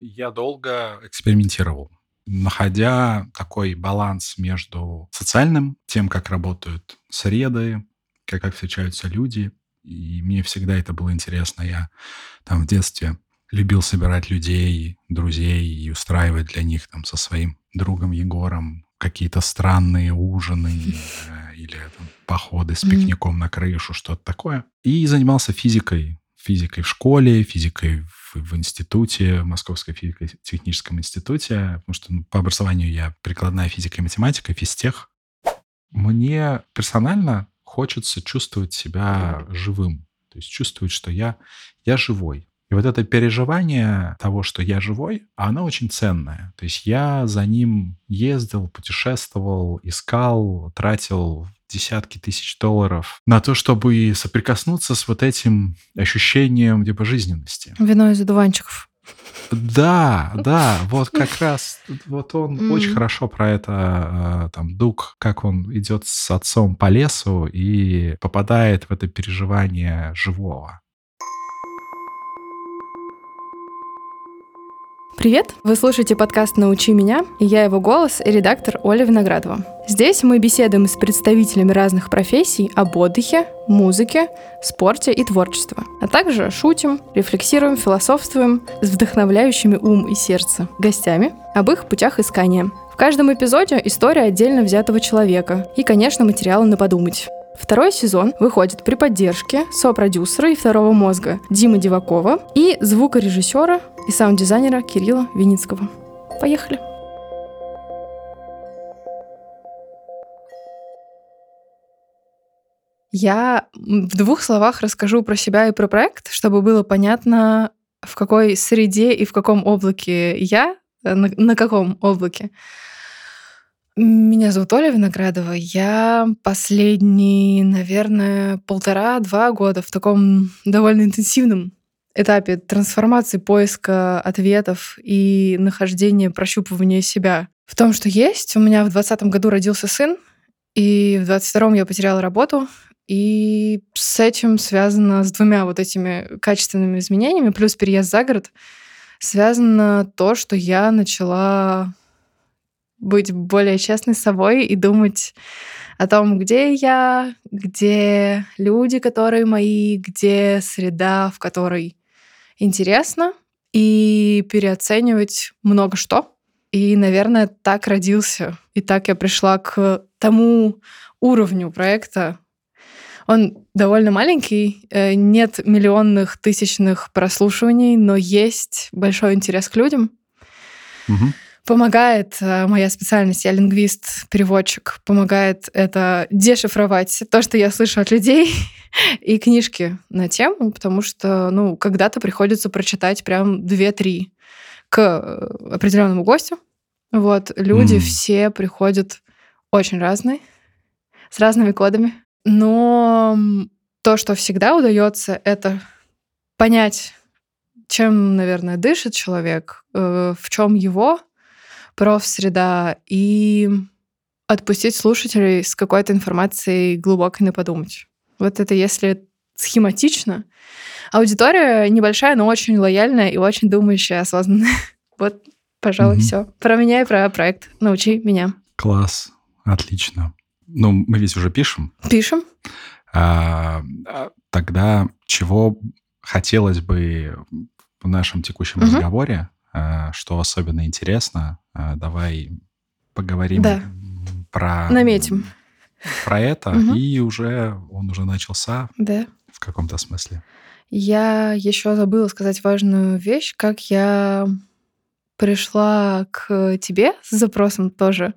Я долго экспериментировал, находя такой баланс между социальным, тем, как работают среды, как, как встречаются люди. И мне всегда это было интересно. Я там в детстве любил собирать людей, друзей и устраивать для них там со своим другом Егором какие-то странные ужины э, или там, походы с пикником на крышу, что-то такое. И занимался физикой. Физикой в школе, физикой в, институте, в Московском физико-техническом институте, потому что ну, по образованию я прикладная физика и математика, физтех. Мне персонально хочется чувствовать себя живым, то есть чувствовать, что я, я живой. И вот это переживание того, что я живой, оно очень ценное. То есть я за ним ездил, путешествовал, искал, тратил десятки тысяч долларов на то, чтобы соприкоснуться с вот этим ощущением типа жизненности. Вино из одуванчиков. Да, да, вот как раз, вот он mm. очень хорошо про это, э, там, Дуг, как он идет с отцом по лесу и попадает в это переживание живого. Привет! Вы слушаете подкаст «Научи меня» и я его голос и редактор Оля Виноградова. Здесь мы беседуем с представителями разных профессий об отдыхе, музыке, спорте и творчестве, а также шутим, рефлексируем, философствуем с вдохновляющими ум и сердце гостями об их путях искания. В каждом эпизоде история отдельно взятого человека и, конечно, материалы на подумать. Второй сезон выходит при поддержке сопродюсера и второго мозга Димы Дивакова и звукорежиссера и саунд-дизайнера Кирилла Виницкого. Поехали! Я в двух словах расскажу про себя и про проект, чтобы было понятно, в какой среде и в каком облаке я, на, на каком облаке. Меня зовут Оля Виноградова. Я последние, наверное, полтора-два года в таком довольно интенсивном этапе трансформации, поиска ответов и нахождения, прощупывания себя. В том, что есть, у меня в 2020 году родился сын, и в 22 я потеряла работу, и с этим связано с двумя вот этими качественными изменениями, плюс переезд за город, связано то, что я начала быть более честной с собой и думать о том, где я, где люди, которые мои, где среда, в которой интересно, и переоценивать много что. И, наверное, так родился, и так я пришла к тому уровню проекта. Он довольно маленький, э, нет миллионных, тысячных прослушиваний, но есть большой интерес к людям. Угу. Помогает э, моя специальность, я лингвист, переводчик, помогает это дешифровать то, что я слышу от людей, и книжки на тему, потому что, ну, когда-то приходится прочитать прям две-три к э, определенному гостю. Вот, люди mm. все приходят очень разные, с разными кодами. Но то, что всегда удается, это понять, чем, наверное, дышит человек, э, в чем его профсреда и отпустить слушателей с какой-то информацией глубокой на подумать. Вот это если схематично. Аудитория небольшая, но очень лояльная и очень думающая, осознанная. Вот, пожалуй, угу. все. Про меня и про проект. Научи меня. Класс. Отлично. Ну, мы ведь уже пишем. Пишем. А, а тогда чего хотелось бы в нашем текущем угу. разговоре Э, что особенно интересно. Э, давай поговорим да. про... Наметим. Про это, угу. и уже он уже начался да. в каком-то смысле. Я еще забыла сказать важную вещь, как я пришла к тебе с запросом тоже.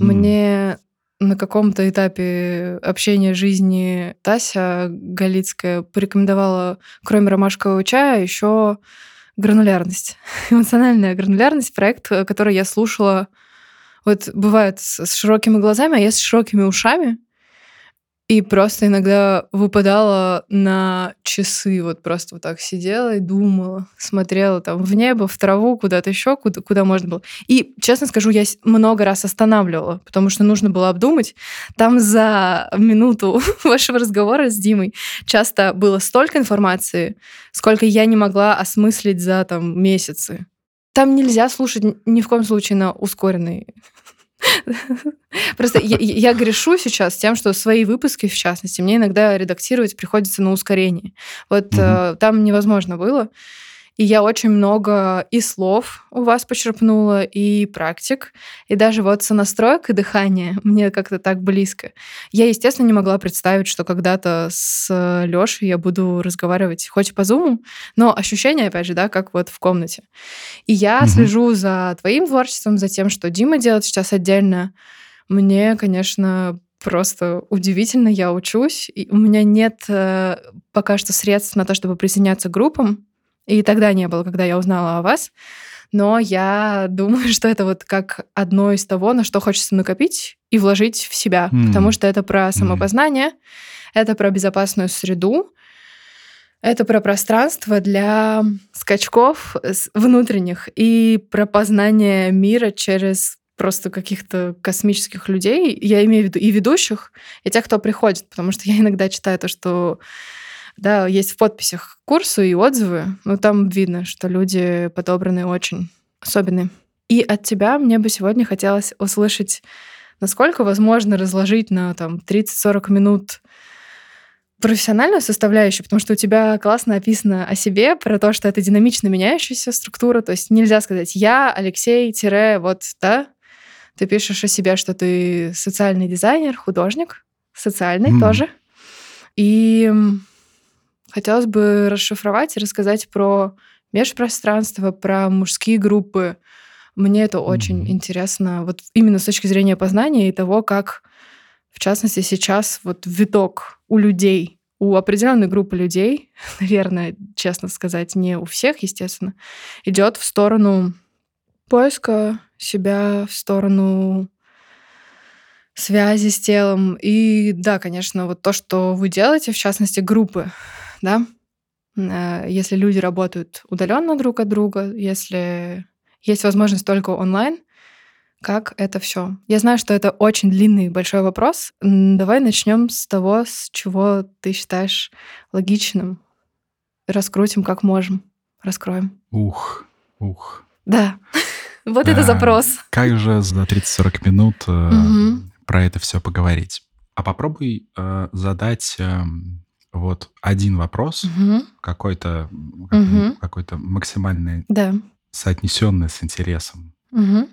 Mm. Мне на каком-то этапе общения жизни Тася Галицкая порекомендовала, кроме ромашкового чая, еще гранулярность. Эмоциональная гранулярность — проект, э, который я слушала вот бывает с широкими глазами, а я с широкими ушами — и просто иногда выпадала на часы, вот просто вот так сидела и думала, смотрела там в небо, в траву, куда-то еще, куда, куда можно было. И, честно скажу, я много раз останавливала, потому что нужно было обдумать. Там за минуту вашего разговора с Димой часто было столько информации, сколько я не могла осмыслить за там месяцы. там нельзя слушать ни в коем случае на ускоренный Просто я, я грешу сейчас тем, что свои выпуски, в частности, мне иногда редактировать приходится на ускорении. Вот угу. э, там невозможно было. И я очень много и слов у вас почерпнула, и практик, и даже вот сонастроек и дыхание мне как-то так близко. Я, естественно, не могла представить, что когда-то с Лешей я буду разговаривать хоть по зуму, но ощущение, опять же, да, как вот в комнате. И я угу. слежу за твоим творчеством, за тем, что Дима делает сейчас отдельно. Мне, конечно, просто удивительно, я учусь. И у меня нет э, пока что средств на то, чтобы присоединяться к группам, и тогда не было, когда я узнала о вас. Но я думаю, что это вот как одно из того, на что хочется накопить и вложить в себя. Mm. Потому что это про самопознание, mm. это про безопасную среду, это про пространство для скачков внутренних и про познание мира через просто каких-то космических людей. Я имею в виду и ведущих, и тех, кто приходит, потому что я иногда читаю то, что да, есть в подписях курсу и отзывы, но там видно, что люди подобраны очень особенные. И от тебя мне бы сегодня хотелось услышать, насколько возможно разложить на там 30-40 минут профессиональную составляющую, потому что у тебя классно описано о себе, про то, что это динамично меняющаяся структура, то есть нельзя сказать «я, Алексей, тире, вот, да?» Ты пишешь о себе, что ты социальный дизайнер, художник, социальный mm. тоже. И Хотелось бы расшифровать и рассказать про межпространство, про мужские группы. Мне это очень mm-hmm. интересно, вот именно с точки зрения познания и того, как, в частности, сейчас вот виток у людей, у определенной группы людей, наверное, честно сказать, не у всех, естественно, идет в сторону поиска себя, в сторону связи с телом. И да, конечно, вот то, что вы делаете, в частности, группы, да, э, если люди работают удаленно друг от друга, если есть возможность только онлайн, как это все? Я знаю, что это очень длинный большой вопрос. Давай начнем с того, с чего ты считаешь логичным. Раскрутим как можем. Раскроем. Ух, ух. Да. Вот это запрос. Как же за 30-40 минут э, про это все поговорить? А попробуй э, задать эм, вот один вопрос, угу. какой-то угу. какой-то максимальный, да. соотнесенный с интересом. Угу.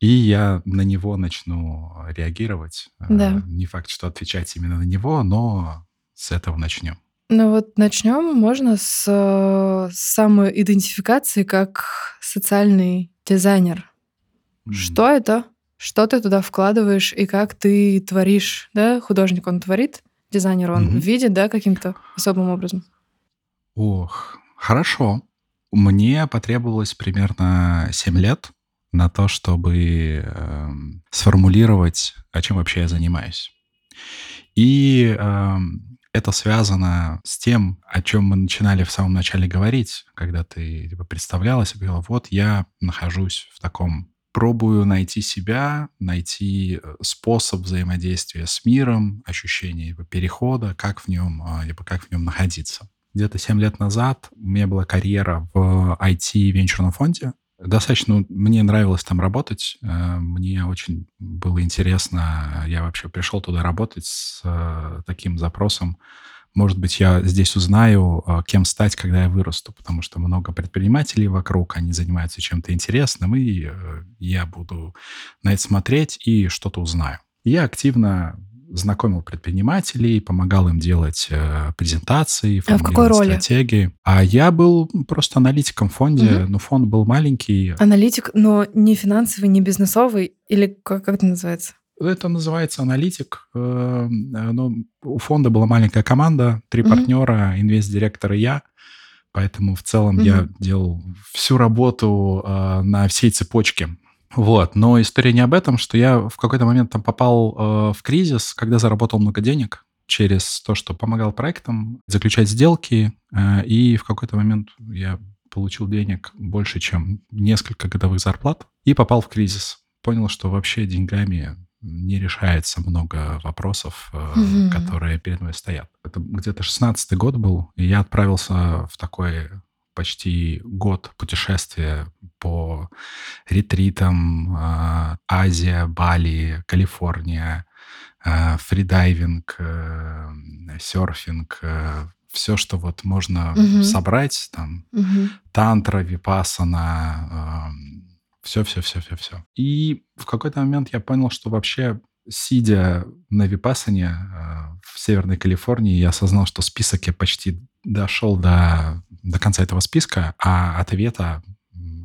И я на него начну реагировать. Э, да. Не факт, что отвечать именно на него, но с этого начнем. Ну вот начнем можно с э, самоидентификации как социальный дизайнер. Mm. Что это? Что ты туда вкладываешь и как ты творишь? Да, художник он творит, дизайнер, он угу. видит, да, каким-то особым образом? Ох, хорошо. Мне потребовалось примерно 7 лет на то, чтобы э, сформулировать, о чем вообще я занимаюсь. И э, это связано с тем, о чем мы начинали в самом начале говорить, когда ты типа, представлялась и говорила, вот я нахожусь в таком пробую найти себя, найти э, способ взаимодействия с миром, ощущение его перехода, как в нем, а, либо как в нем находиться. Где-то 7 лет назад у меня была карьера в IT-венчурном фонде. Достаточно мне нравилось там работать. Э, мне очень было интересно. Я вообще пришел туда работать с э, таким запросом может быть, я здесь узнаю, а, кем стать, когда я вырасту, потому что много предпринимателей вокруг, они занимаются чем-то интересным, и э, я буду на это смотреть и что-то узнаю. Я активно знакомил предпринимателей, помогал им делать э, презентации, а в какой роли? стратегии. А я был просто аналитиком в фонде, угу. но фонд был маленький. Аналитик, но не финансовый, не бизнесовый, или как, как это называется? Это называется аналитик. Э, но у фонда была маленькая команда, три mm-hmm. партнера, инвест-директор и я. Поэтому в целом mm-hmm. я делал всю работу э, на всей цепочке. Вот. Но история не об этом, что я в какой-то момент там попал э, в кризис, когда заработал много денег через то, что помогал проектам заключать сделки. И в какой-то момент я получил денег больше, чем несколько годовых зарплат, и попал в кризис. Понял, что вообще деньгами не решается много вопросов, mm которые перед мной стоят. Это где-то 16 год был, и я отправился в такой почти год путешествия по ретритам, э, Азия, Бали, Калифорния, э, фридайвинг, э, серфинг, все, что вот можно Мгм. собрать, там, Мгм. тантра, випассана, все-все-все-все-все. И в какой-то момент я понял, что вообще, сидя на випассане э, в Северной Калифорнии, я осознал, что список я почти дошел до, до конца этого списка, а ответа,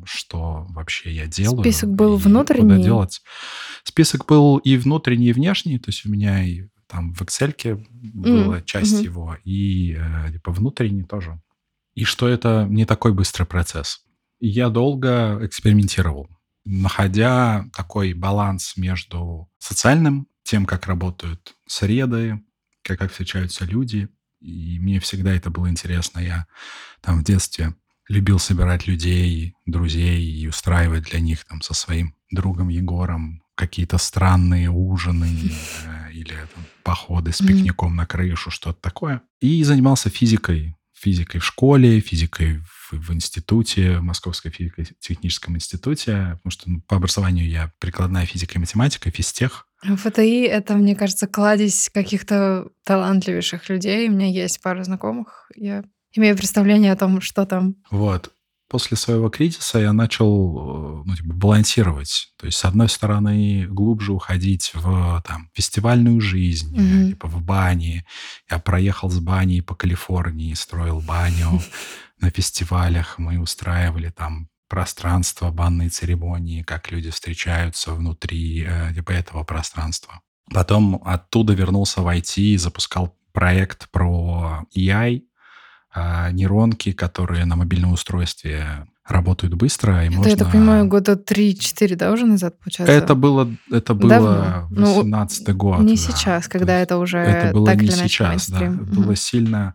что вообще я делаю Список был и куда внутренний? делать. Список был и внутренний, и внешний, то есть у меня и там в Excel была М, часть мгм. его, и э, типа внутренний тоже. И что это не такой быстрый процесс. Я долго экспериментировал, находя такой баланс между социальным, тем, как работают среды, как, как встречаются люди. И мне всегда это было интересно. Я там в детстве любил собирать людей, друзей и устраивать для них там со своим другом Егором какие-то странные ужины или там, походы с пикником на крышу, что-то такое. И занимался физикой. Физикой в школе, физикой в, в институте, в Московском физико-техническом институте, потому что ну, по образованию я прикладная физика и математика, физтех. ФТИ — это, мне кажется, кладезь каких-то талантливейших людей. У меня есть пара знакомых. Я имею представление о том, что там. Вот. После своего кризиса я начал э, ну, типа, балансировать. То есть, с одной стороны, глубже уходить в там, фестивальную жизнь, Мгм. типа в бане. Я проехал с баней по Калифорнии, строил баню на фестивалях. Мы устраивали там пространство, банные церемонии, как люди встречаются внутри э, типа этого пространства. Потом оттуда вернулся в IT и запускал проект про AI, а, нейронки, которые на мобильном устройстве работают быстро, и Это, можно... я так понимаю, года 3-4, да, уже назад, получается? Это было, это было Давно. Ну, 18 год. Не да. сейчас, когда это уже это было так не или иначе сейчас, да. Это было сильно,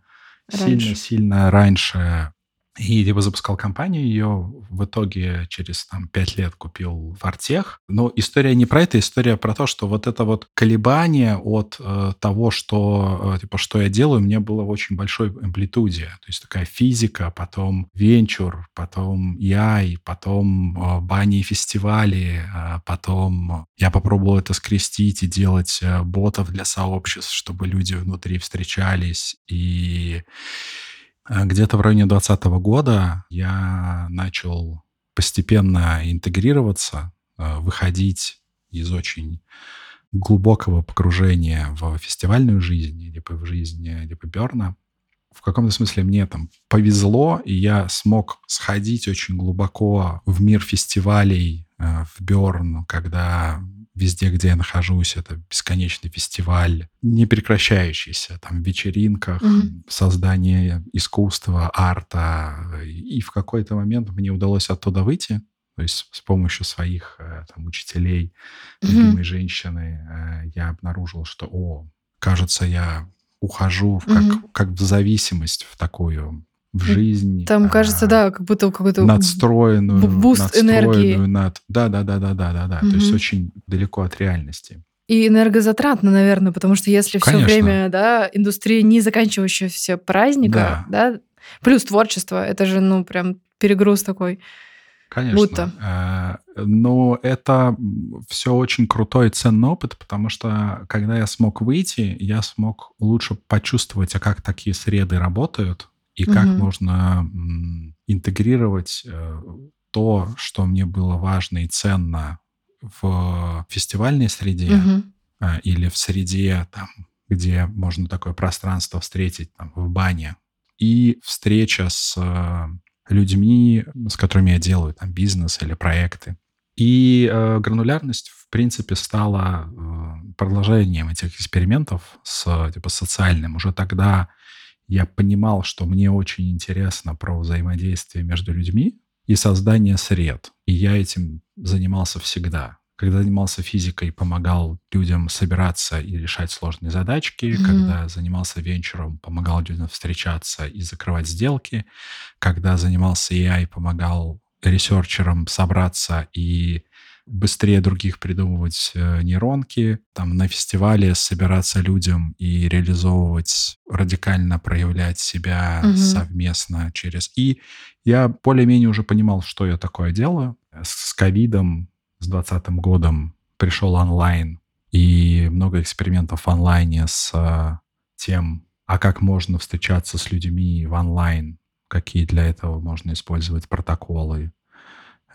Раньше. сильно, сильно раньше. И либо запускал компанию, ее в итоге через там, 5 лет купил Фортех. Но история не про это, история про то, что вот это вот колебание от э, того, что, э, типа, что я делаю, мне было в очень большой амплитуде. То есть такая физика, потом венчур, потом AI, потом э, бани и фестивали, э, потом я попробовал это скрестить и делать э, ботов для сообществ, чтобы люди внутри встречались. И где-то в районе 2020 года я начал постепенно интегрироваться, э, выходить из очень глубокого погружения в фестивальную жизнь, типа в жизнь типа Берна. В каком-то смысле мне там повезло, и я смог сходить очень глубоко в мир фестивалей э, в Берн, когда везде, где я нахожусь, это бесконечный фестиваль, не прекращающийся, там, в вечеринках, Мгм. создание искусства, арта. И в какой-то момент мне удалось оттуда выйти, то есть с помощью своих э, там, учителей, Мгм. любимой женщины, э, я обнаружил, что, о, кажется, я ухожу в как, Мгм. как в зависимость в такую, в жизнь. Там, кажется, а, да, как будто какой-то надстроенную, бу- буст энергии. надстроенную над... Да, да, да, да, да, да, да. То есть очень далеко от реальности. И энергозатратно, наверное, потому что если все Конечно. время, да, индустрия не заканчивающегося праздника, да. плюс творчество, это же, ну, прям перегруз такой. Конечно. Будто. Э, Но это все очень крутой и ценный опыт, потому что когда я смог выйти, я смог лучше почувствовать, а как такие среды работают, и как Мгм. можно интегрировать э, то, что мне было важно и ценно в фестивальной среде э, или в среде, там, где можно такое пространство встретить там, в бане. И встреча с э, людьми, с которыми я делаю там бизнес или проекты. И э, гранулярность, в принципе, стала э, продолжением этих экспериментов с типа социальным. Уже тогда я понимал, что мне очень интересно про взаимодействие между людьми и создание сред. И я этим занимался всегда. Когда занимался физикой, помогал людям собираться и решать сложные задачки. Мгм. Когда занимался венчуром, помогал людям встречаться и закрывать сделки. Когда занимался AI, помогал ресерчерам собраться и быстрее других придумывать э, нейронки, там на фестивале собираться людям и реализовывать, радикально проявлять себя Мгм. совместно через... И я более-менее уже понимал, что я такое делаю. С ковидом, с двадцатым годом пришел онлайн, и много экспериментов в онлайне с э, тем, а как можно встречаться с людьми в онлайн, какие для этого можно использовать протоколы.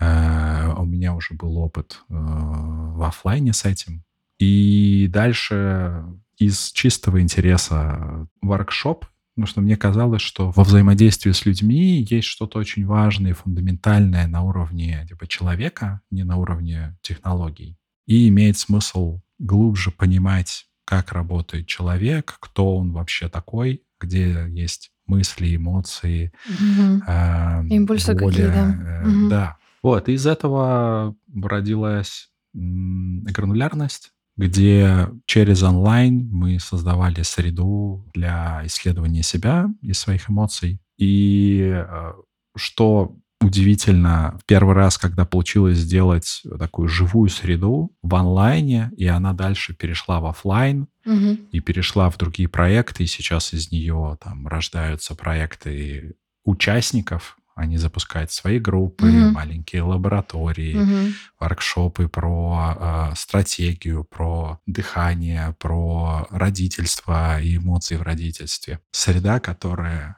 Э, У меня уже был опыт э, в оффлайне с этим. И дальше из чистого интереса воркшоп, потому что мне казалось, что во взаимодействии с людьми есть что-то очень важное и фундаментальное на уровне типа, человека, не на уровне технологий. И имеет смысл глубже понимать, как работает человек, кто он вообще такой, где есть мысли, эмоции, Мгм. а, Импульсы какие, воля, да. э, Мгм. Да. Вот, и из этого родилась м, гранулярность, где через онлайн мы создавали среду для исследования себя и своих эмоций. И э, что удивительно, в первый раз, когда получилось сделать такую живую среду в онлайне, и она дальше перешла в оффлайн, Мгм. и перешла в другие проекты, и сейчас из нее там рождаются проекты участников, они запускают свои группы, Мгм. маленькие лаборатории, Мгм. воркшопы про э, стратегию, про дыхание, про родительство и эмоции в родительстве. Среда, которая...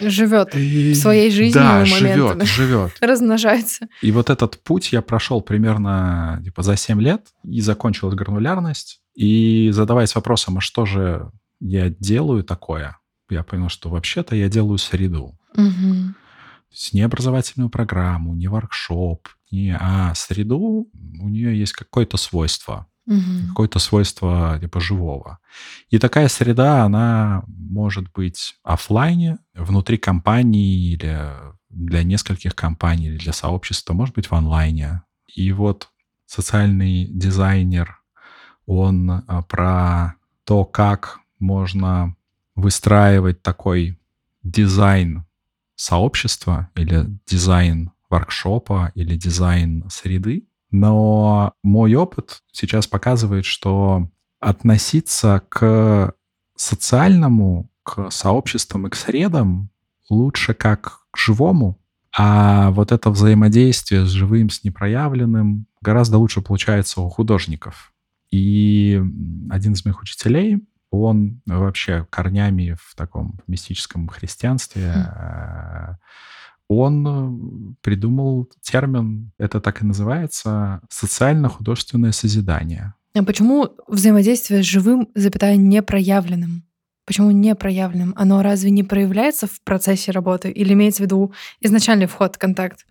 Живет И- своей жизнью Да, моментами. живет, живет. размножается. И вот этот путь я прошел примерно типа, за 7 лет, и закончилась гранулярность. И задаваясь вопросом, а что же я делаю такое, я понял, что вообще-то я делаю среду. Мгм. То есть не образовательную программу, не воркшоп, не, а среду, у нее есть какое-то свойство, Мгм. какое-то свойство типа живого. И такая среда, она может быть оффлайне, внутри компании или для нескольких компаний, или для сообщества, может быть в онлайне. И вот социальный дизайнер, он а, про то, как можно выстраивать такой дизайн сообщества или дизайн воркшопа или дизайн среды. Но мой опыт сейчас показывает, что относиться к социальному, к сообществам и к средам лучше как к живому, а вот это взаимодействие с живым, с непроявленным гораздо лучше получается у художников. И один из моих учителей, он вообще корнями в таком мистическом христианстве, э, он придумал термин, это так и называется, социально-художественное созидание. А почему взаимодействие с живым, запятая, непроявленным? Почему непроявленным? Оно разве не проявляется в процессе работы? Или имеется в виду изначальный вход в контакт?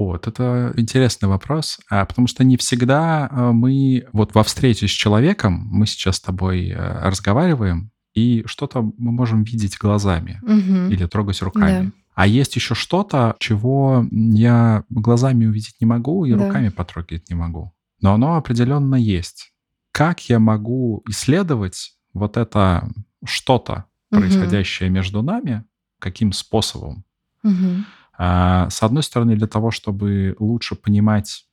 Вот, это интересный вопрос, а, потому что не всегда а, мы вот во встрече с человеком, мы сейчас с тобой э, разговариваем, и что-то мы можем видеть глазами Мгм. или трогать руками. А есть еще что-то, чего я глазами увидеть не могу и Да. руками потрогать не могу. Но оно определенно есть. Как я могу исследовать вот это что-то, Мгм. происходящее между нами, каким способом? Мгм. А, С одной стороны, для того, чтобы лучше понимать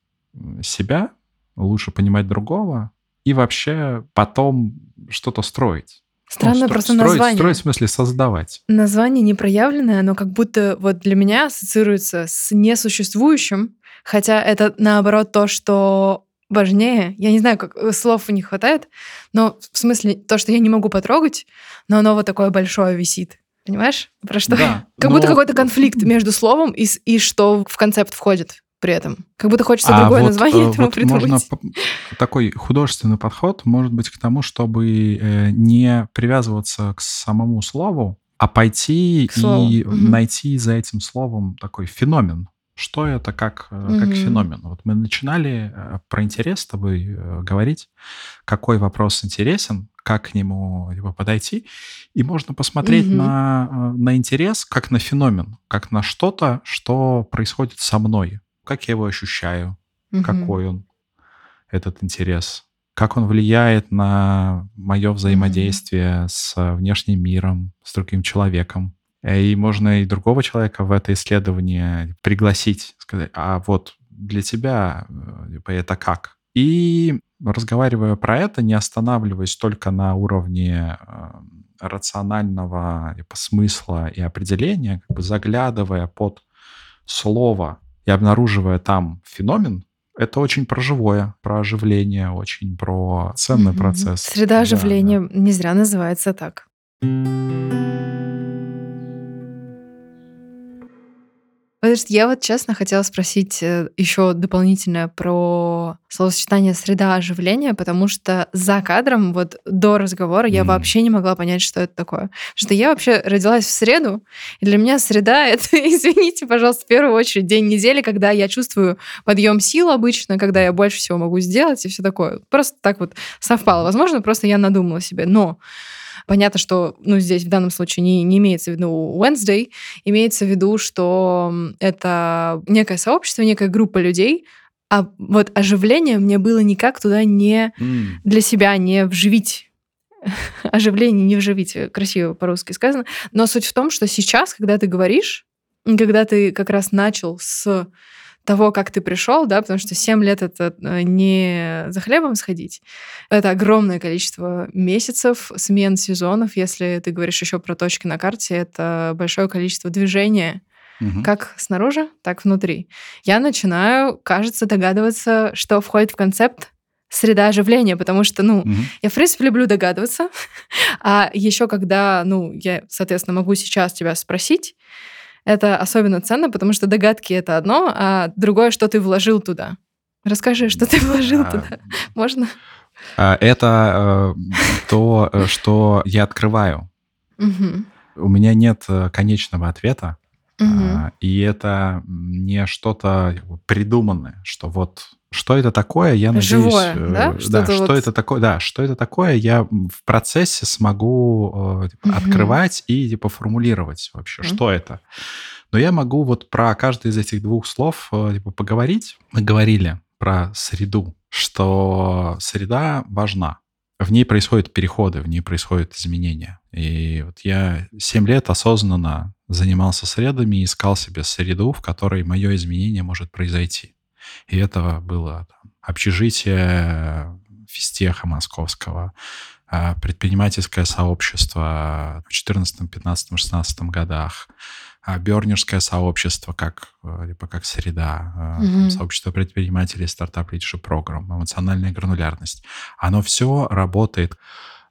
себя, лучше понимать другого, и вообще потом что-то строить. Ну, Странно стро- просто строить, название. Строить в смысле создавать. Название непроявленное, оно как будто вот для меня ассоциируется с несуществующим, хотя это наоборот то, что важнее. Я не знаю, как э, слов не хватает, но в смысле то, что я не могу потрогать, но оно вот такое большое висит. Понимаешь, про что? Да, Как будто но- какой-то конфликт между словом и, и что в концепт входит при этом. Как будто хочется А другое вот, название э, этому вот придумать. можно такой художественный подход может быть к тому, чтобы э, не привязываться к самому слову, а пойти и мгм. найти за этим словом такой феномен. Что это как, э, как Мгм. феномен? Вот мы начинали э, про интерес с тобой э, говорить, какой вопрос интересен, как к нему типа, подойти, и можно посмотреть Мгм. на, на интерес как на феномен, как на что-то, что происходит со мной, как я его ощущаю, Мгм. какой он, этот интерес, как он влияет на мое взаимодействие с внешним миром, с другим человеком. Э, И можно и другого человека в это исследование пригласить, сказать, а вот для тебя, э, типа, это как. И разговаривая про это, не останавливаясь только на уровне э, рационального типа, смысла и определения, как бы заглядывая под слово и обнаруживая там феномен, это очень про живое, про оживление, очень про ценный mm-hmm. процесс. Среда оживления да, да. не зря называется так. Подожди, я вот честно хотела спросить э, еще дополнительно про словосочетание среда оживления, потому что за кадром, вот до разговора, я mm. вообще не могла понять, что это такое. Потому что я вообще родилась в среду, и для меня среда — это, извините, пожалуйста, в первую очередь день недели, когда я чувствую подъем сил обычно, когда я больше всего могу сделать и все такое. Просто так вот совпало. Возможно, просто я надумала себе. Но Понятно, что ну, здесь в данном случае не, не имеется в виду Wednesday, имеется в виду, что это некое сообщество, некая группа людей, а вот оживление мне было никак туда не mm. для себя не вживить. Оживление не вживить, красиво по-русски сказано. Но суть в том, что сейчас, когда ты говоришь, когда ты как раз начал с того, как ты пришел, да, потому что 7 лет это э, не за хлебом сходить. Это огромное количество месяцев, смен сезонов. Если ты говоришь еще про точки на карте, это большое количество движения, угу. как снаружи, так внутри. Я начинаю, кажется, догадываться, что входит в концепт среда оживления, потому что, ну, угу. я, в принципе, люблю догадываться. а еще когда, ну, я, соответственно, могу сейчас тебя спросить, это особенно ценно, потому что догадки это одно, а другое, что ты вложил туда. Расскажи, что ты вложил а, туда. Можно? А, это э, то, э, что я открываю. Угу. У меня нет э, конечного ответа. Угу. И это не что-то придуманное, что вот что это такое, я надеюсь... Живое, да? Что, да, что вот... это такое, да, что это такое, я в процессе смогу типа, угу. открывать и типа формулировать вообще, угу. что это. Но я могу вот про каждый из этих двух слов типа, поговорить. Мы говорили про среду, что среда важна. В ней происходят переходы, в ней происходят изменения. И вот я 7 лет осознанно занимался средами и искал себе среду, в которой мое изменение может произойти. И это было там, общежитие физтеха московского, а, предпринимательское сообщество в 14, 15, 16 годах, а, Бернерское сообщество как, типа, как среда, mm-hmm. сообщество предпринимателей, стартап лидершип программ, эмоциональная гранулярность. Оно все работает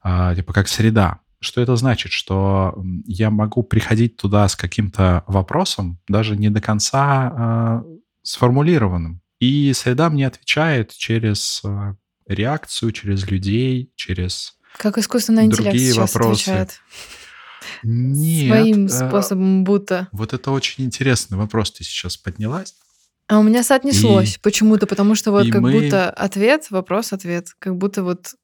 типа как среда. Что это значит? Что я могу приходить туда с каким-то вопросом, даже не до конца э, сформулированным. И среда мне отвечает через э, реакцию, через людей, через как искусственный интеллект другие сейчас вопросы. отвечает. Нет. Своим э, способом будто. Вот это очень интересный вопрос ты сейчас поднялась. А у меня соотнеслось и, почему-то, потому что вот как мы... будто ответ, вопрос, ответ. Как будто вот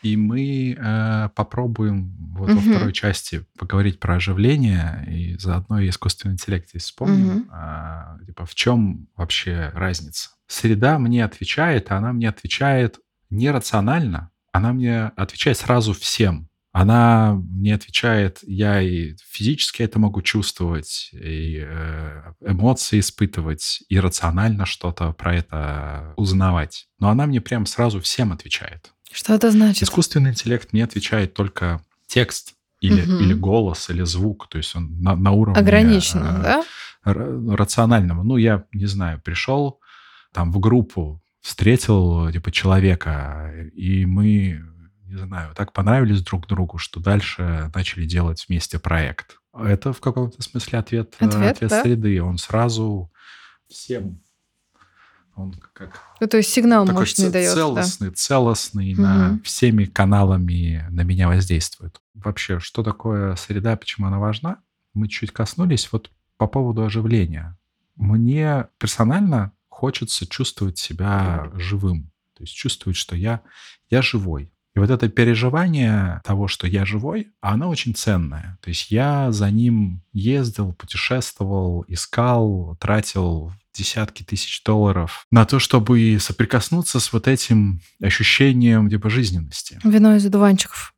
и мы э, попробуем вот угу. во второй части поговорить про оживление и заодно и искусственный интеллект и вспомним, угу. э, типа в чем вообще разница. Среда мне отвечает, а она мне отвечает нерационально, она мне отвечает сразу всем. Она мне отвечает, я и физически это могу чувствовать, и э, эмоции испытывать, и рационально что-то про это узнавать. Но она мне прям сразу всем отвечает. Что это значит? Искусственный интеллект не отвечает только текст или, угу. или голос, или звук. То есть он на, на уровне... Ограниченном, э, да? Рационального. Ну, я не знаю, пришел там в группу, встретил типа человека, и мы, не знаю, так понравились друг другу, что дальше начали делать вместе проект. Это в каком-то смысле ответ, э, ответ, ответ да? среды. Он сразу всем он как... Ну, то есть сигнал мощный дает. Целостный, да? целостный, угу. на всеми каналами на меня воздействует. Вообще, что такое среда, почему она важна? Мы чуть коснулись вот по поводу оживления. Мне персонально хочется чувствовать себя живым. То есть чувствовать, что я, я живой. И вот это переживание того, что я живой, оно очень ценное. То есть я за ним ездил, путешествовал, искал, тратил десятки тысяч долларов на то, чтобы соприкоснуться с вот этим ощущением типа жизненности. Вино из одуванчиков.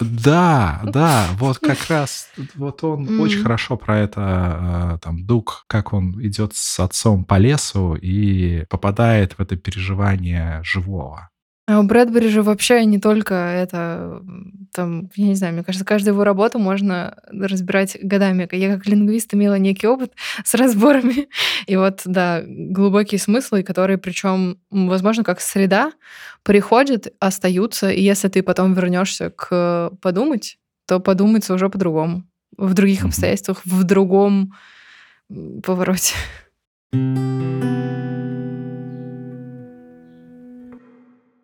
Да, да, вот как раз, вот он М. очень хорошо про это, э, там, Дуг, как он идет с отцом по лесу и попадает в это переживание живого. А у Брэдбери же вообще не только это, там, я не знаю, мне кажется, каждую его работу можно разбирать годами. Я как лингвист имела некий опыт с разборами. И вот, да, глубокие смыслы, которые, причем, возможно, как среда, приходят, остаются. И если ты потом вернешься к подумать, то подумается уже по-другому. В других обстоятельствах, в другом повороте.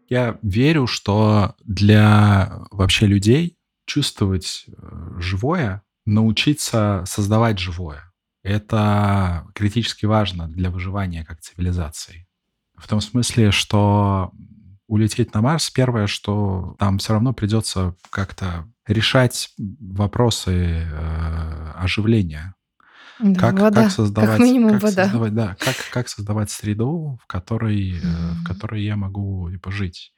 Я верю, что для вообще людей чувствовать э, живое, научиться создавать живое, это критически важно для выживания как цивилизации. В том смысле, что улететь на Марс, первое, что там все равно придется как-то решать вопросы э, оживления. Да, Как, вода, как создавать, как минимум как вода. создавать, да, как, как создавать среду, в которой, э, в которой я могу типа, жить.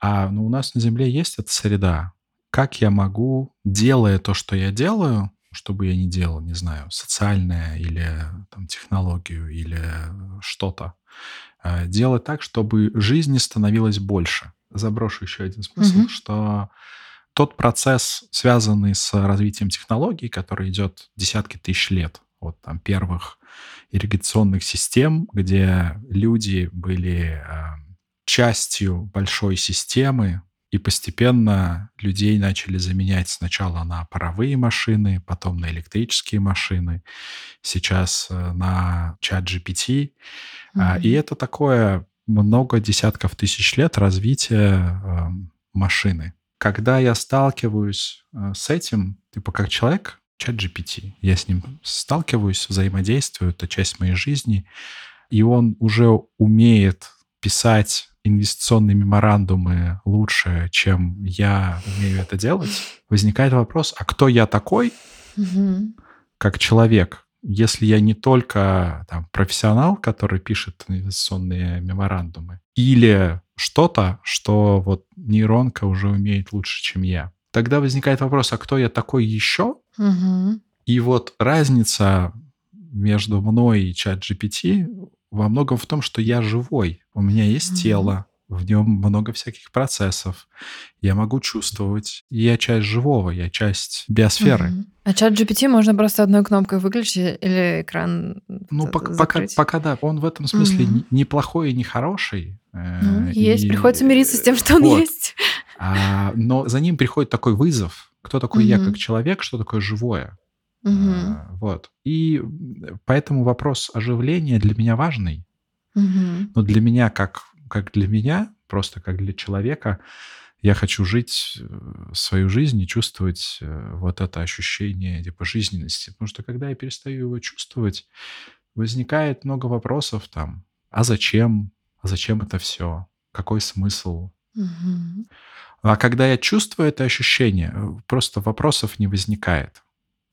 А ну, у нас на Земле есть эта среда. Как я могу, делая то, что я делаю, что бы я ни делал, не знаю, социальное или там, технологию или что-то, э, делать так, чтобы жизни становилось больше. Заброшу еще один смысл, Мгм. что тот процесс, связанный с развитием технологий, который идет десятки тысяч лет, вот там первых ирригационных систем, где люди были э, частью большой системы, и постепенно людей начали заменять сначала на паровые машины, потом на электрические машины, сейчас э, на чат GPT. А, И это такое много десятков тысяч лет развития эм, машины. Когда я сталкиваюсь э, с этим, типа как человек, чат GPT, я с ним сталкиваюсь, взаимодействую, это часть моей жизни, и он уже умеет писать инвестиционные меморандумы лучше, чем я умею это делать, возникает вопрос, а кто я такой, как человек, если я не только там, профессионал, который пишет инвестиционные меморандумы, или что-то, что вот нейронка уже умеет лучше, чем я. Тогда возникает вопрос, а кто я такой еще? Мгм. И вот разница между мной и чат GPT во многом в том, что я живой. У меня есть Мгм. тело, в нем много всяких процессов. Я могу чувствовать. Я часть живого, я часть биосферы. Мгм. А чат GPT можно просто одной кнопкой выключить или экран Ну, пока, пока, пока да. Он в этом смысле Мгм. не, не плохой и не хороший. э, Ну, есть, и, приходится мириться с тем, что он вот. есть. А, но за ним приходит такой вызов. Кто такой я Мгм. как человек, что такое живое. Мгм. А, Вот. И поэтому вопрос оживления для меня важный. Мгм. Но для меня, как, как для меня, просто как для человека, я хочу жить э, свою жизнь и чувствовать э, вот это ощущение типа жизненности. Потому что когда я перестаю его чувствовать, возникает много вопросов там. А зачем? А зачем это все? Какой смысл? Мгм. А когда я чувствую это ощущение, э, просто вопросов не возникает.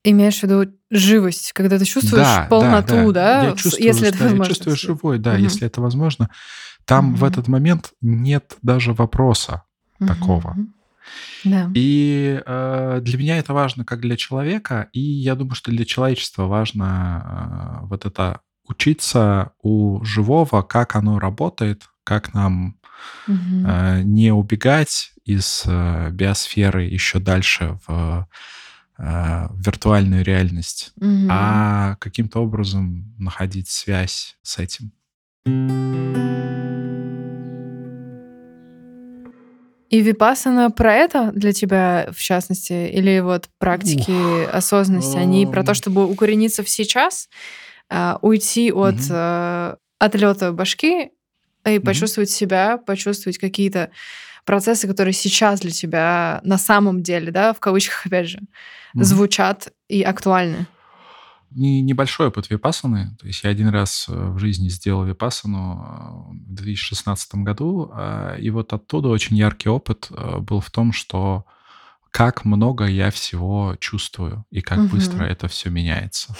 Имеешь в виду живость, когда ты чувствуешь Да, да, полноту, да, Я в- чувствую, если это да, я возможно. чувствую если- живой, да, Мгм. если это возможно. Там в Мгм. этот момент нет даже вопроса. такого. Мгм. Да. И э, для меня это важно как для человека, и я думаю, что для человечества важно э, вот это учиться у живого, как оно работает, как нам Мгм. э, не убегать из э, биосферы еще дальше в э, виртуальную реальность, Мгм. а каким-то образом находить связь с этим. И випассана про это для тебя, в частности, или вот практики осознанности, они про то, Ам. чтобы укорениться в сейчас, уйти от Мгм. э, отлета башки и почувствовать себя, почувствовать какие-то процессы, которые сейчас для тебя на самом деле, да, в кавычках опять же, Мгм. звучат и актуальны. Не, небольшой опыт випассаны. То есть я один раз э, в жизни сделал випассану э, в 2016 году, э, и вот оттуда очень яркий опыт был в том, что как много я всего чувствую и как Мгм. быстро это все меняется.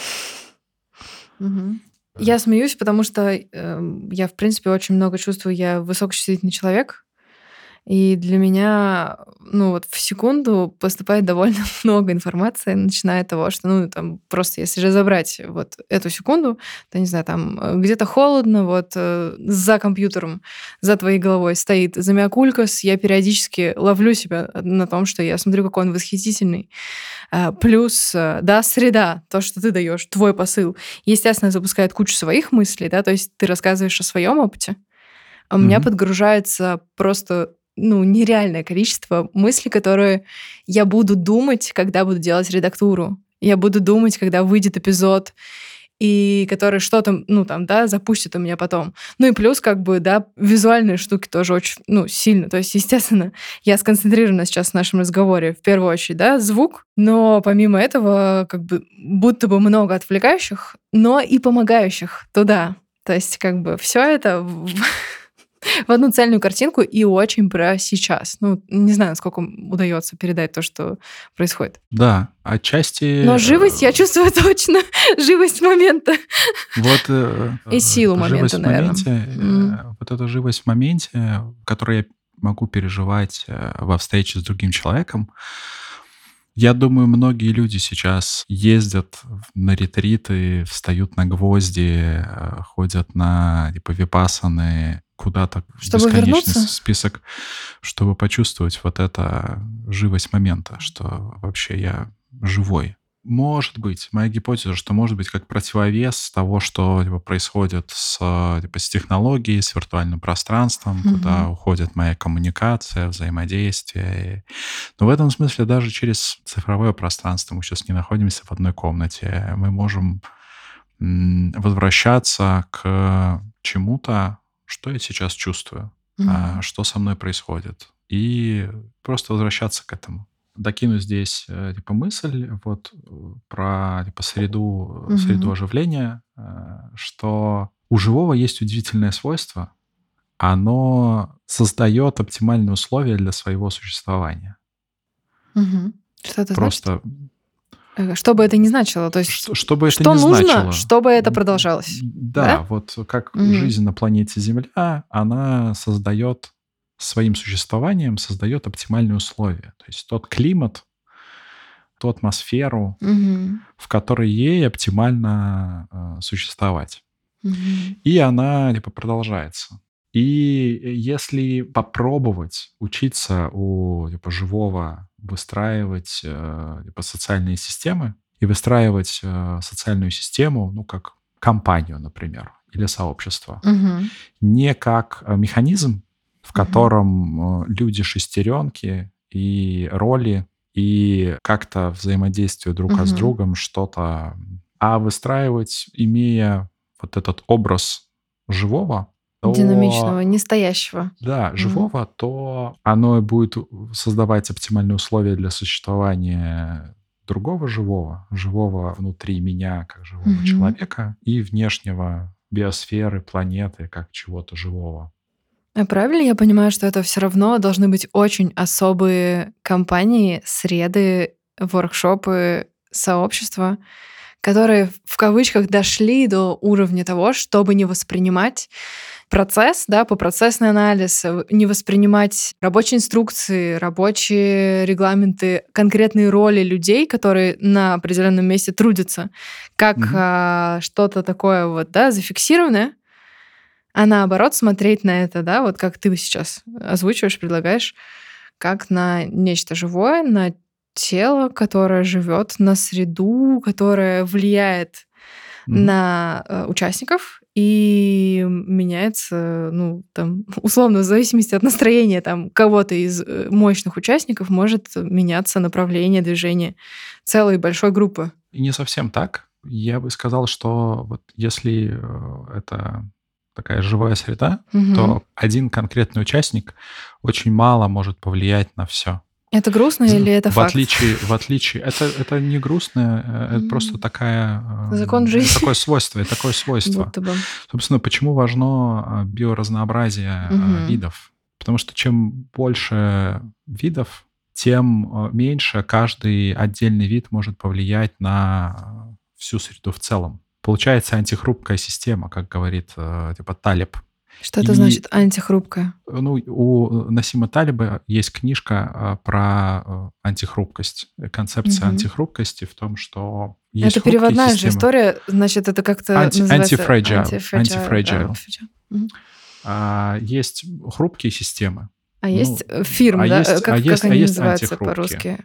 Я смеюсь, потому что эм, я, в принципе, очень много чувствую. Я высокочувствительный человек. И для меня, ну вот в секунду поступает довольно много информации, начиная от того, что, ну там просто если разобрать вот эту секунду, то, не знаю, там э, где-то холодно, вот э, за компьютером, за твоей головой стоит Замиакулькас, я периодически ловлю себя на том, что я смотрю, какой он восхитительный. А, плюс, э, да, среда, то, что ты даешь, твой посыл, естественно, запускает кучу своих мыслей, да, то есть ты рассказываешь о своем опыте, а у меня подгружается просто ну, нереальное количество мыслей, которые я буду думать, когда буду делать редактуру. Я буду думать, когда выйдет эпизод, и который что-то, ну, там, да, запустит у меня потом. Ну и плюс, как бы, да, визуальные штуки тоже очень, ну, сильно. То есть, естественно, я сконцентрирована сейчас в нашем разговоре, в первую очередь, да, звук, но помимо этого, как бы, будто бы много отвлекающих, но и помогающих туда. То есть, как бы, все это в одну цельную картинку и очень про сейчас. Ну, не знаю, насколько удается передать то, что происходит. Да, отчасти... Но живость я чувствую точно. живость момента. Вот... Э, и силу момента, наверное. Моменте, mm. Вот эта живость в моменте, которую я могу переживать э, во встрече с другим человеком, я думаю, многие люди сейчас ездят на ретриты, встают на гвозди, ходят на типа випасаны, куда-то чтобы бесконечный вернуться? список, чтобы почувствовать вот это живость момента, что вообще я живой. Может быть, моя гипотеза, что может быть как противовес того, что типа, происходит с, типа, с технологией, с виртуальным пространством, угу. куда уходит моя коммуникация, взаимодействие. Но в этом смысле даже через цифровое пространство мы сейчас не находимся в одной комнате. Мы можем возвращаться к чему-то, что я сейчас чувствую, а, что со мной происходит, и просто возвращаться к этому. Докину здесь э, типа мысль вот про типа среду угу. среду оживления, э, что у живого есть удивительное свойство, оно создает оптимальные условия для своего существования. Угу. Что это Просто значит? Э, что бы это ни значило, то есть что, чтобы это что не нужно, значило. чтобы это продолжалось. Да, да? вот как угу. жизнь на планете Земля, она создает своим существованием создает оптимальные условия. То есть тот климат, ту атмосферу, угу. в которой ей оптимально э, существовать. Угу. И она типа продолжается. И если попробовать учиться у типа, живого выстраивать э, типа, социальные системы и выстраивать э, социальную систему, ну, как компанию, например, или сообщество, угу. не как э, механизм, в котором угу. люди шестеренки и роли и как-то взаимодействие друг угу. с другом что-то, а выстраивать, имея вот этот образ живого, то, Динамичного, нестоящего. Да, живого, mm то оно будет создавать оптимальные условия для существования другого живого, живого внутри меня, как живого mm человека, и внешнего биосферы, планеты, как чего-то живого. А правильно я понимаю, что это все равно должны быть очень особые компании, среды, воркшопы, сообщества, которые в кавычках дошли до уровня того, чтобы не воспринимать процесс, да, по процессный анализ, э, не воспринимать рабочие инструкции, рабочие регламенты, конкретные роли людей, которые на определенном месте трудятся, как mm-hmm. а, что-то такое вот, да, зафиксированное, а наоборот смотреть на это, да, вот как ты сейчас озвучиваешь, предлагаешь, как на нечто живое, на тело, которое живет, на среду, которая влияет mm-hmm. на э, участников и меняется, ну, там, условно, в зависимости от настроения там кого-то из э, мощных участников может меняться направление движения целой большой группы. И не совсем так. Я бы сказал, что вот если э, это такая живая среда, угу. то один конкретный участник очень мало может повлиять на все. Это грустно или это в факт? Отличие, в отличие, это, это не грустно, э, это просто такая... Э, Закон жизни. Такое свойство, такое свойство. Будто бы. Собственно, почему важно э, биоразнообразие угу. видов? Потому что чем больше видов, тем меньше каждый отдельный вид может повлиять на всю среду в целом. Получается антихрупкая система, как говорит типа Талеб. Что это И, значит антихрупкая? ну, у Насима Талиба есть книжка а, про э, антихрупкость. Концепция Мгм. антихрупкости в том, что есть Это переводная же системы. история, значит, это как-то Анти- называется... да. Мгм. А есть хрупкие системы. А Ну, есть э, фирм, а да? есть- Э, как, а есть- как а они есть называются по-русски?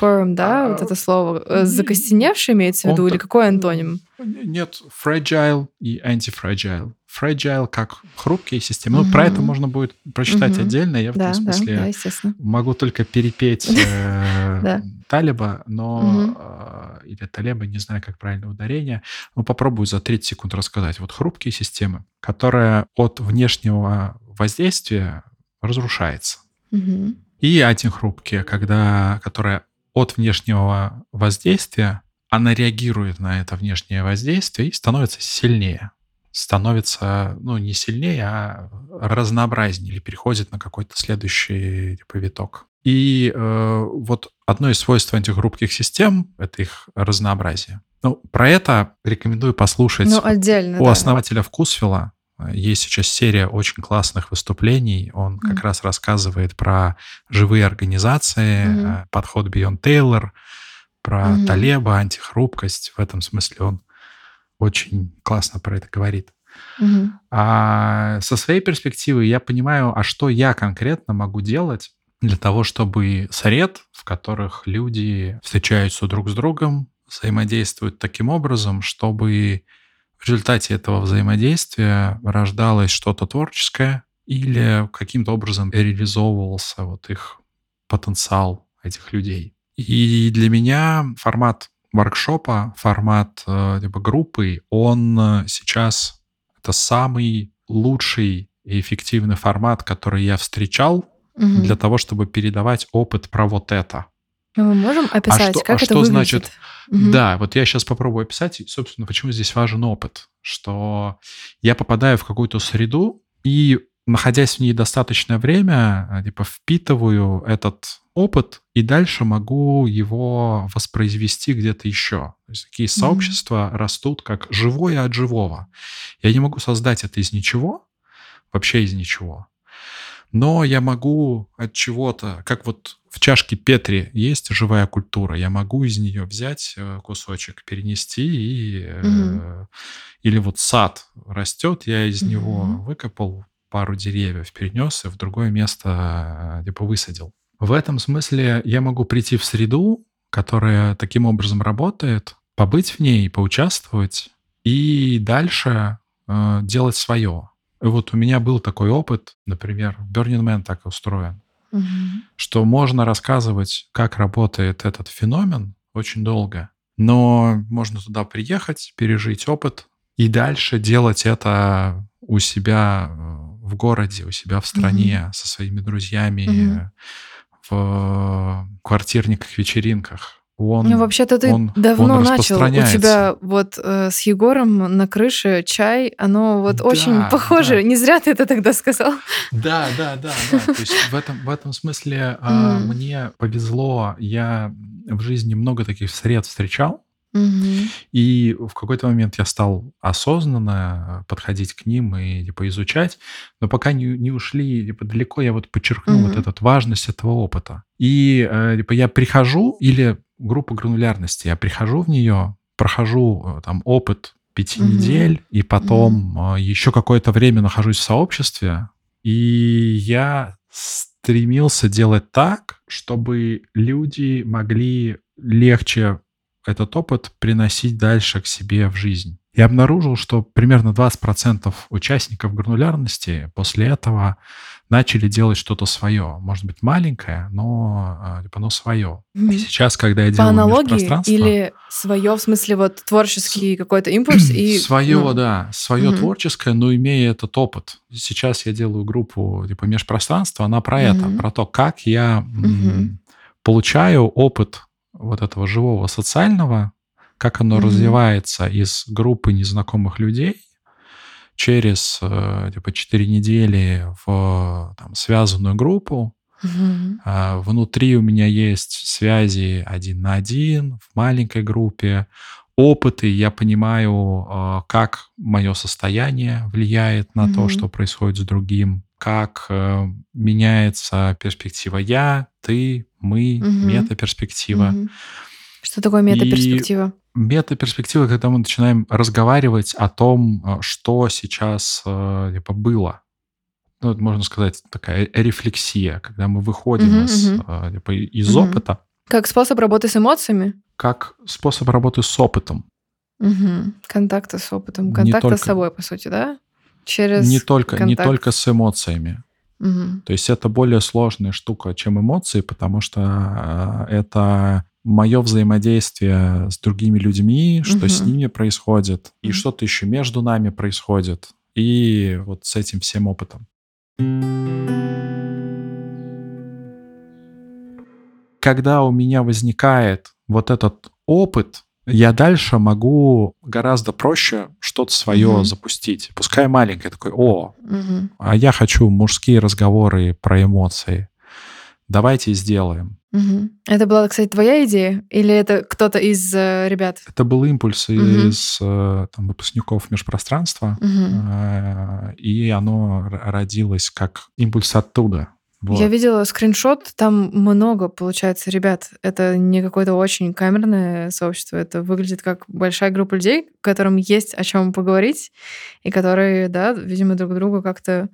Firm, да, вот А, это слово. Э, м, Закостеневший имеется в виду или какой антоним? Нет, fragile и antifragile. Fragile как хрупкие системы. Ну, про это можно будет прочитать Мгм. отдельно. Я в Да, этом да, смысле да, естественно. могу только перепеть э, Да. Талиба, но э, или Талеба, не знаю, как правильно ударение. Но попробую за 30 секунд рассказать. Вот хрупкие системы, которые от внешнего воздействия разрушается. И антихрупкие, когда, которые от внешнего воздействия, она реагирует на это внешнее воздействие и становится сильнее. Становится, ну, не сильнее, а разнообразнее или переходит на какой-то следующий типа, виток. И э, вот одно из свойств антихрупких систем — это их разнообразие. Ну, про это рекомендую послушать Ну, отдельно, у да. основателя Вкусвилла есть сейчас серия очень классных выступлений. Он как Мгм. раз рассказывает про живые организации, э, подход Бион Тейлор, про Мгм. Талеба, антихрупкость. В этом смысле он очень классно про это говорит. Мгм. А со своей перспективы я понимаю, а что я конкретно могу делать для того, чтобы сред, в которых люди встречаются друг с другом, взаимодействуют таким образом, чтобы в результате этого взаимодействия рождалось что-то творческое или каким-то образом реализовывался вот их потенциал этих людей. И для меня формат воркшопа, формат типа группы, он э, сейчас это самый лучший и эффективный формат, который я встречал Мгм. для того, чтобы передавать опыт про вот это. Ну, мы можем описать, что- как а это что выглядит? значит- Мгм. Да, вот я сейчас попробую описать, собственно, почему здесь важен опыт. Что я попадаю в какую-то среду и, находясь в ней достаточное время, а, типа впитываю этот опыт и дальше могу его воспроизвести где-то еще. То есть такие сообщества растут как живое от живого. Я не могу создать это из ничего, вообще из ничего. Но я могу от чего-то, как вот в чашке Петри есть живая культура, я могу из нее взять э, кусочек, перенести и... Мгм. Или вот сад растет, я из него Мгм. выкопал пару деревьев, перенес и в другое место э, типа высадил. В этом смысле я могу прийти в среду, которая таким образом работает, побыть в ней, поучаствовать и дальше э, делать свое. И вот у меня был такой опыт, например, Burning Man так устроен, Мгм. что можно рассказывать, как работает этот феномен очень долго, но можно туда приехать, пережить опыт и дальше делать это у себя э, в городе, у себя в стране, со своими друзьями, э, в квартирниках, вечеринках. Он, Ну, вообще-то ты он- давно он начал. У тебя вот э, с Егором на крыше чай, оно вот Да, очень похоже. да. Не зря ты это тогда сказал. Да, да, да, да. То есть в этом, в этом смысле а, мне повезло. Я в жизни много таких сред встречал. И в какой-то момент я стал осознанно подходить к ним и типа изучать, но пока не, не ушли типа, далеко, я вот подчеркну вот эту важность этого опыта. И э, типа я прихожу, или группа гранулярности, я прихожу в нее, прохожу э, там опыт пяти Мгм. недель, и потом э, еще какое-то время нахожусь в сообществе, и я стремился делать так, чтобы люди могли легче этот опыт приносить дальше к себе в жизнь. Я обнаружил, что примерно 20% участников гранулярности после этого начали делать что-то свое. Может быть, маленькое, но а, типа, оно свое. И сейчас, когда я По делаю аналогии или свое, в смысле, вот творческий какой-то импульс и... свое, ну, да, свое Мгм. творческое, но имея этот опыт. Сейчас я делаю группу типа межпространство, она про это, Мгм. про то, как я Мгм. получаю опыт вот этого живого социального, как оно Мгм. развивается из группы незнакомых людей через э, типа 4 недели в там, связанную группу. А, Внутри у меня есть связи один на один, в маленькой группе, опыты, я понимаю, э, как мое состояние влияет на то, Мгм. что происходит с другим, как э, меняется перспектива я, ты, мы, Мгм. метаперспектива. Мгм. Что такое И метаперспектива? метаперспектива, когда мы начинаем разговаривать о том, э, что сейчас э, типа было. Ну, это можно сказать, такая э- рефлексия, когда мы выходим Мгм, из, э, типа, из Мгм. опыта, Как способ работы с эмоциями? как способ работы с опытом. Мгм. Контакта с опытом, Не контакта с только, собой, по сути, да? не Через только, не контакт. только с эмоциями. Мгм. То есть это более сложная штука, чем эмоции, потому что это мое взаимодействие с другими людьми, что с Мгм. ними происходит, и что-то еще между нами происходит, и вот с этим всем опытом. Когда у меня возникает вот этот опыт, я дальше могу гораздо проще что-то свое Мгм. запустить. Пускай маленькое, такой, о, Мгм. а я хочу мужские разговоры про эмоции. Давайте сделаем. Мгм. Это была, кстати, твоя идея? Или это кто-то из э, ребят? Это был импульс Мгм. из э, там, выпускников межпространства, Мгм. э, и оно родилось как импульс оттуда. Я Вот. видела скриншот, там много, получается, ребят. Это не какое-то очень камерное сообщество. Это выглядит как большая группа людей, которым есть о чем поговорить, и которые, да, видимо, друг друга как-то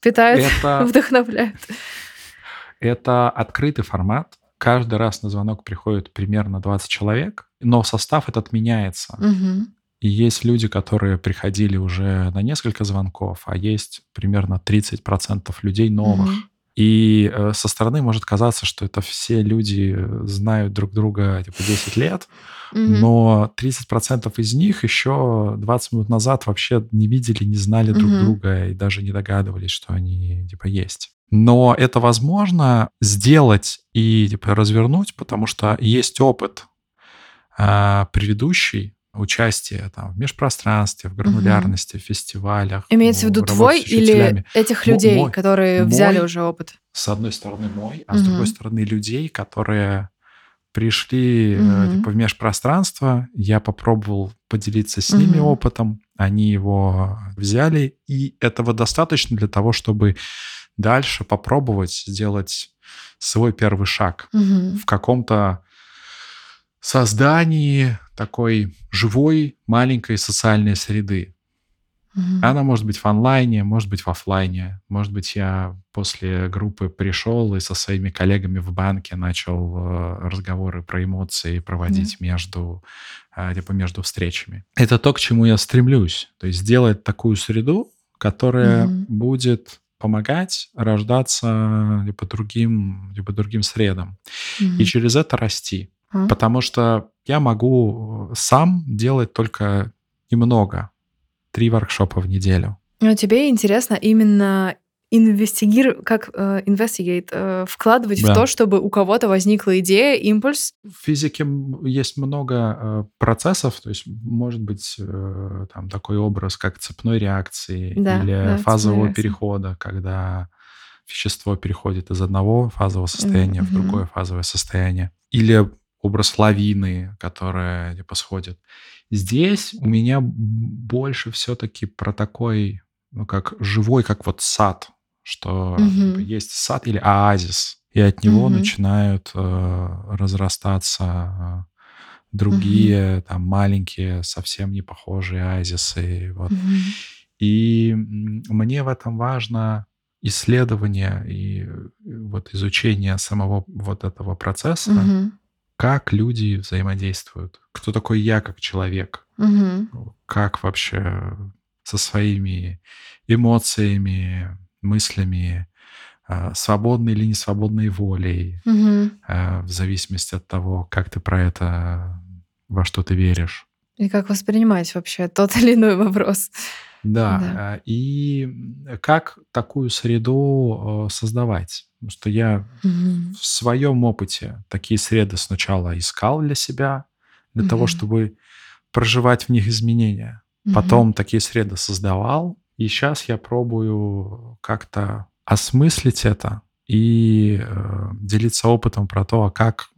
питают, Это, вдохновляют. Это открытый формат. Каждый раз на звонок приходит примерно 20 человек, но состав этот меняется. Мгм. И есть люди, которые приходили уже на несколько звонков, а есть примерно 30% людей новых. Мгм. И э, со стороны может казаться, что это все люди э, знают друг друга типа 10 лет, Мгм. но 30% из них еще 20 минут назад вообще не видели, не знали друг Мгм. друга и даже не догадывались, что они типа есть. Но это возможно сделать и типа развернуть, потому что есть опыт а, предыдущий участия там, в межпространстве, в гранулярности, в фестивалях, Имеется в виду твой или этих людей, Мой, которые взяли мой, уже опыт? с одной стороны мой, а с другой стороны людей, которые пришли э, Мгм. типа в межпространство, я попробовал поделиться с ними Мгм. опытом, они его взяли, и этого достаточно для того, чтобы дальше попробовать сделать свой первый шаг Мгм. в каком-то создании такой живой маленькой социальной среды. Мгм. Она может быть в онлайне, может быть в оффлайне. Может быть, я после группы пришел и со своими коллегами в банке начал э, разговоры про эмоции Да. проводить между, э, типа, между встречами. Это то, к чему я стремлюсь. То есть сделать такую среду, которая Мгм. будет помогать рождаться типа, другим, типа, другим средам. И Мгм. через это расти. А? Потому что я могу э, сам делать только немного. Три воркшопа в неделю. Но тебе интересно именно инвестигировать, как э, investigate, э, вкладывать в Да. то, чтобы у кого-то возникла идея, импульс. В физике есть много э, процессов, то есть может быть э, там такой образ, как цепной реакции Да, или да, фазового перехода, когда вещество переходит из одного фазового состояния в мгм. другое фазовое состояние. Или образ лавины, которая типа сходит. Здесь у меня больше все-таки про такой, ну как живой, как вот сад, что Мгм. есть сад или оазис, и от него Мгм. начинают э, разрастаться э, другие там маленькие, совсем не похожие оазисы. Вот. Мгм. И мне в этом важно исследование и э, вот изучение самого вот этого процесса, Мгм. как люди взаимодействуют, кто такой я как человек, Мгм. как вообще со своими эмоциями, мыслями, а, свободной или не свободной волей, а, в зависимости от того, как ты про это, во что ты веришь. И как воспринимать вообще тот или иной вопрос. Да, Да. а, и как такую среду создавать? Потому что я Мгм. в своем опыте такие среды сначала искал для себя, для того, Мгм. чтобы проживать в них изменения. Мгм. Потом такие среды создавал, и сейчас я пробую как-то осмыслить это и э, делиться опытом про то, а как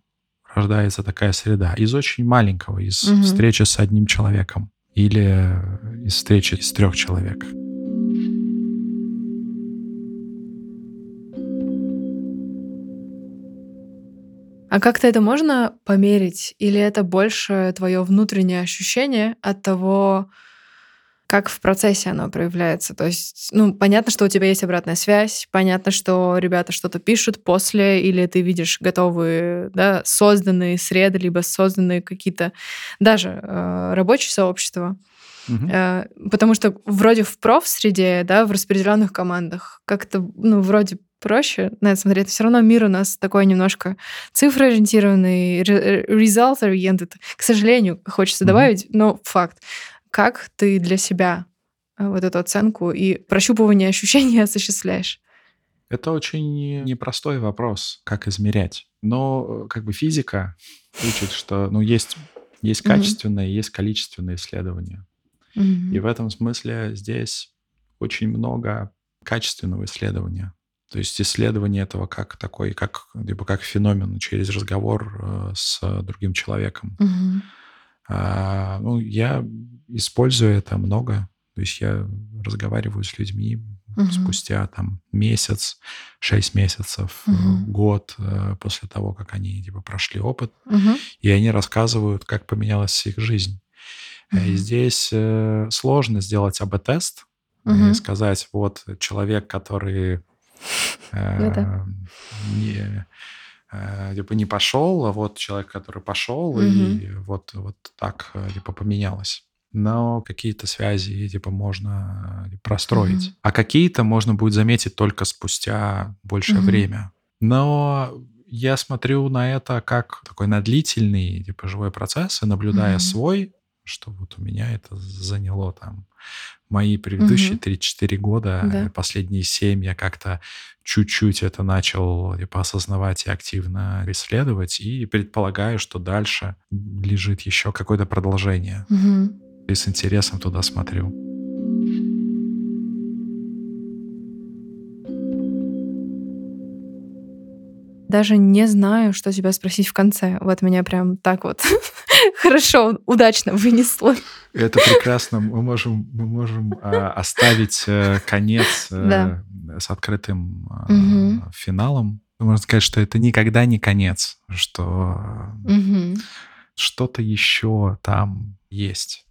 рождается такая среда? Из очень маленького, из Мгм. встречи с одним человеком или из встречи с трех человек. А как-то это можно померить? Или это больше твое внутреннее ощущение от того, как в процессе оно проявляется? То есть, ну, понятно, что у тебя есть обратная связь, понятно, что ребята что-то пишут после, или ты видишь готовые, да, созданные среды, либо созданные какие-то даже э, рабочие сообщества. Э, потому что вроде в проф-среде, да, в распределенных командах как-то, ну, вроде проще на это смотреть. Все равно мир у нас такой немножко цифроориентированный, ре- result-oriented. К сожалению, хочется Мгм. добавить, но факт. Как ты для себя э, вот эту оценку и прощупывание ощущений осуществляешь? Это очень непростой вопрос, как измерять. Но э, как бы физика учит, что ну, есть, есть качественные, есть количественные исследования. И в этом смысле здесь очень много качественного исследования. То есть исследование этого как такой, как, либо как феномен через разговор э, с другим человеком. Мгм. А, ну, я использую это много. То есть я разговариваю с людьми Мгм. спустя там месяц, шесть месяцев, Мгм. год э, после того, как они типа прошли опыт, Мгм. и они рассказывают, как поменялась их жизнь. Э, И здесь э, сложно сделать АБ-тест и Мгм. сказать, вот человек, который э, Ну не, типа не пошел, а вот человек, который пошел, Мгм. и вот, вот так типа поменялось. Но какие-то связи типа можно э, простроить, Мгм. а какие-то можно будет заметить только спустя большее Мгм. время. Но я смотрю на это как такой на длительный типа живой процесс и наблюдая Мгм. свой, что вот у меня это заняло там мои предыдущие Мгм. 3-4 года, Да. последние 7 я как-то чуть-чуть это начал типа, осознавать и активно исследовать, и предполагаю, что дальше лежит еще какое-то продолжение. Мгм. И с интересом туда смотрю. Даже не знаю, что тебя спросить в конце. Вот меня прям так вот хорошо, удачно вынесло. Это прекрасно. Мы можем, мы можем а, оставить э, конец э, Да. с открытым Мгм. финалом. Можно сказать, что это никогда не конец, что Мгм. что-то еще там есть.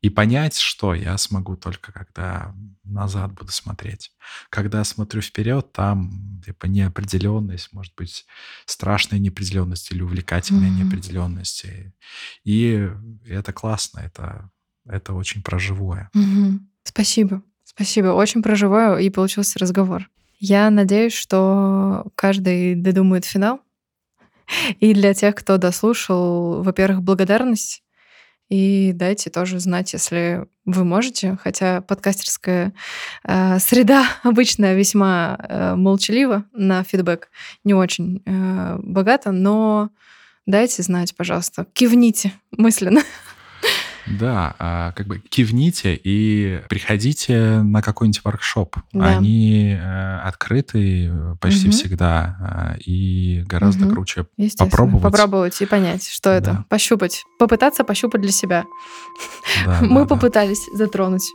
И понять, что я смогу только когда назад буду смотреть. Когда смотрю вперед, там типа неопределенность, может быть, страшная неопределенность или увлекательная Мгм. неопределенность. И- это классно, это, это очень про живое. Мгм. Спасибо. Спасибо. Очень проживаю, и получился разговор. Я надеюсь, что каждый додумает финал. И для тех, кто дослушал, во-первых, благодарность. И дайте тоже знать, если вы можете. Хотя подкастерская э, среда обычно весьма э, молчалива на фидбэк, не очень э, богата, но дайте знать, пожалуйста. Кивните мысленно. Да, а, как бы кивните и приходите на какой-нибудь воркшоп. Да. Они э, открыты почти Мгм. всегда а, и гораздо Мгм. круче. Попробовать. Попробовать и понять, что это. Да. Пощупать. Попытаться пощупать для себя. Да, Мы да, да. попытались затронуть.